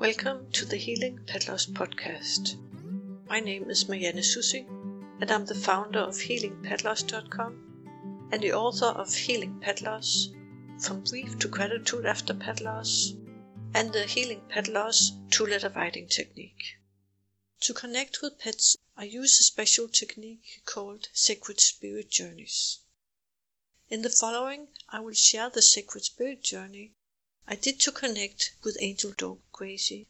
Welcome to the Healing Pet Loss podcast. My name is Marianne Soucy, and I'm the founder of HealingPetLoss.com and the author of Healing Pet Loss From Grief to Gratitude After Pet Loss and the Healing Pet Loss two letter writing technique. To connect with pets, I use a special technique called Sacred Spirit Journeys. In the following, I will share the Sacred Spirit Journey I did to connect with angel dog Gracie.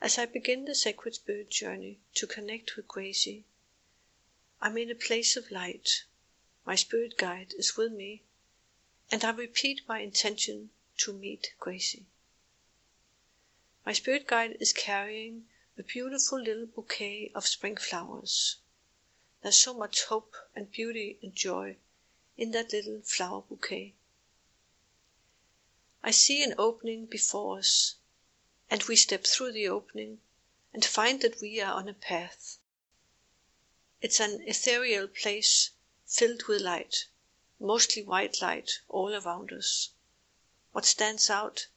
As I begin the sacred spirit journey to connect with Gracie, I'm in a place of light. My spirit guide is with me, and I repeat my intention to meet Gracie. My spirit guide is carrying a beautiful little bouquet of spring flowers. There's so much hope and beauty and joy in that little flower bouquet. I see an opening before us, and we step through the opening and find that we are on a path. It's an ethereal place filled with light, mostly white light all around us. What stands out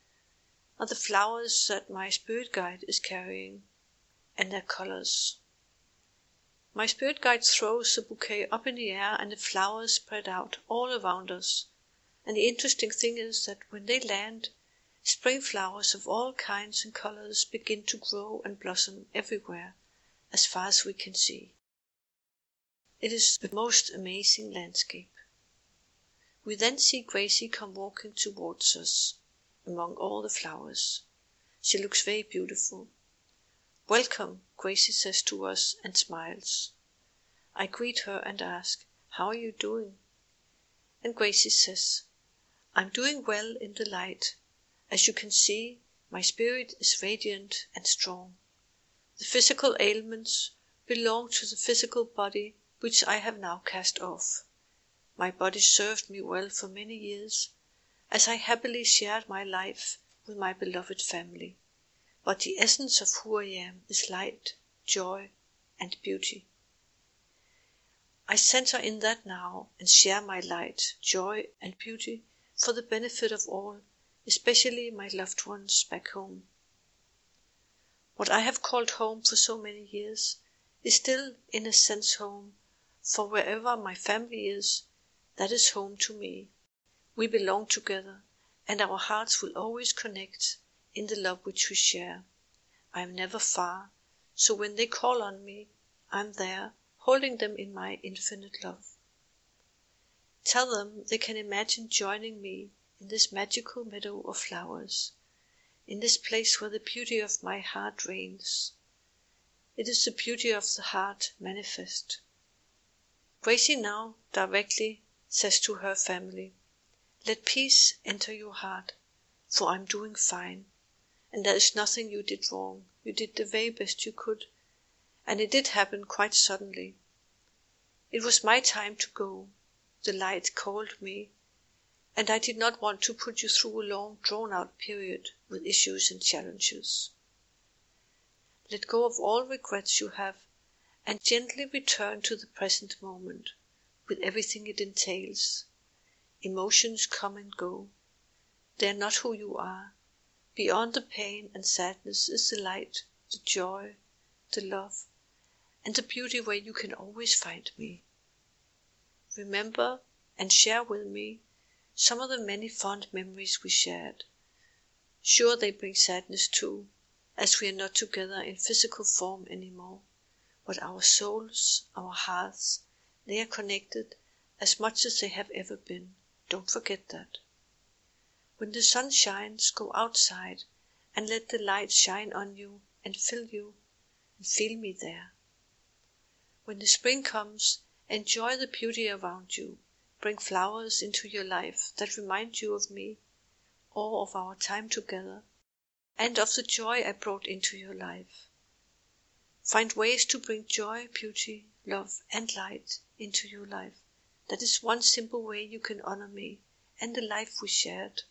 are the flowers that my spirit guide is carrying and their colors. My spirit guide throws the bouquet up in the air and the flowers spread out all around us and the interesting thing is that when they land, spring flowers of all kinds and colors begin to grow and blossom everywhere, as far as we can see. It is the most amazing landscape. We then see Gracie come walking towards us among all the flowers. She looks very beautiful. Welcome, Gracie says to us and smiles. I greet her and ask, How are you doing? And Gracie says, I'm doing well in the light. As you can see, my spirit is radiant and strong. The physical ailments belong to the physical body which I have now cast off. My body served me well for many years, as I happily shared my life with my beloved family. But the essence of who I am is light, joy, and beauty. I center in that now and share my light, joy, and beauty for the benefit of all, especially my loved ones back home. What I have called home for so many years is still in a sense home, for wherever my family is, that is home to me. We belong together, and our hearts will always connect in the love which we share. I am never far, so when they call on me, I am there, holding them in my infinite love. Tell them they can imagine joining me in this magical meadow of flowers, in this place where the beauty of my heart reigns. It is the beauty of the heart manifest. Gracie now directly says to her family, Let peace enter your heart, for I'm doing fine, and there is nothing you did wrong. You did the very best you could, and it did happen quite suddenly. It was my time to go the light called me, and I did not want to put you through a long drawn out period with issues and challenges. Let go of all regrets you have and gently return to the present moment with everything it entails. Emotions come and go. They are not who you are. Beyond the pain and sadness is the light, the joy, the love, and the beauty where you can always find me remember and share with me some of the many fond memories we shared. Sure, they bring sadness too, as we are not together in physical form any more, but our souls, our hearts, they are connected as much as they have ever been. Don't forget that. When the sun shines, go outside and let the light shine on you and fill you and feel me there. When the spring comes, Enjoy the beauty around you. Bring flowers into your life that remind you of me, or of our time together, and of the joy I brought into your life. Find ways to bring joy, beauty, love, and light into your life. That is one simple way you can honor me and the life we shared.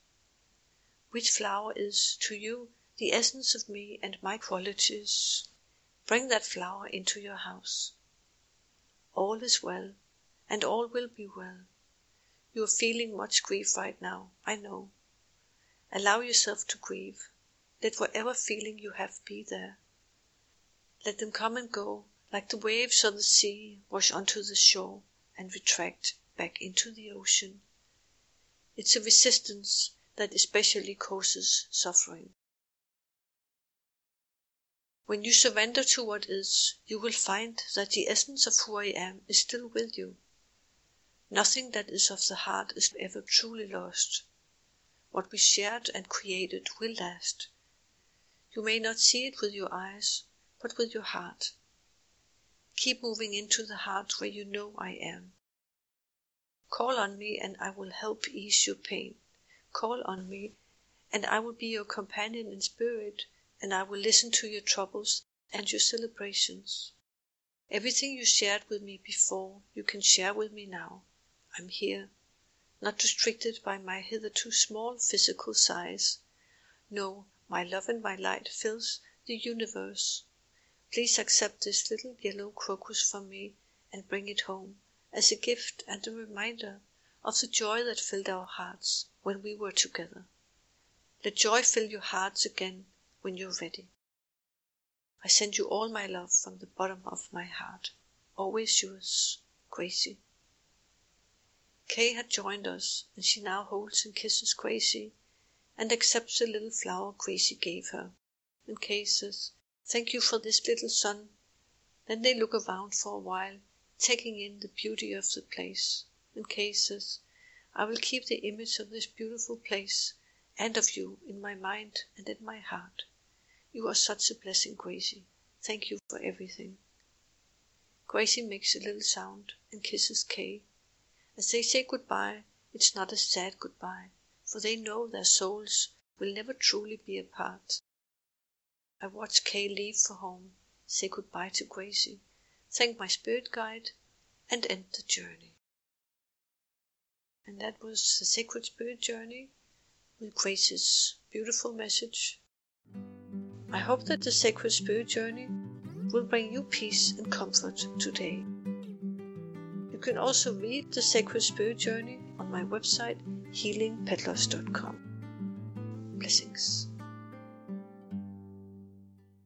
Which flower is, to you, the essence of me and my qualities? Bring that flower into your house. All is well, and all will be well. You are feeling much grief right now, I know. Allow yourself to grieve. Let whatever feeling you have be there. Let them come and go, like the waves of the sea wash onto the shore and retract back into the ocean. It's a resistance that especially causes suffering. When you surrender to what is, you will find that the essence of who I am is still with you. Nothing that is of the heart is ever truly lost. What we shared and created will last. You may not see it with your eyes, but with your heart. Keep moving into the heart where you know I am. Call on me and I will help ease your pain. Call on me and I will be your companion in spirit and I will listen to your troubles and your celebrations. Everything you shared with me before, you can share with me now. I'm here, not restricted by my hitherto small physical size. No, my love and my light fills the universe. Please accept this little yellow crocus from me and bring it home as a gift and a reminder of the joy that filled our hearts when we were together. Let joy fill your hearts again when you're ready. I send you all my love from the bottom of my heart. Always yours, Gracie. Kay had joined us, and she now holds and kisses Gracie, and accepts the little flower Gracie gave her. And Kay says, Thank you for this little sun. Then they look around for a while, taking in the beauty of the place. And Kay says, I will keep the image of this beautiful place and of you in my mind and in my heart. You are such a blessing, Gracie. Thank you for everything. Gracie makes a little sound and kisses Kay. As they say goodbye, it's not a sad goodbye, for they know their souls will never truly be apart. I watch Kay leave for home, say goodbye to Gracie, thank my spirit guide, and end the journey. And that was the Sacred Spirit Journey with Gracie's beautiful message I hope that the Sacred Spirit Journey will bring you peace and comfort today. You can also read the Sacred Spirit Journey on my website HealingPetLoss.com. Blessings.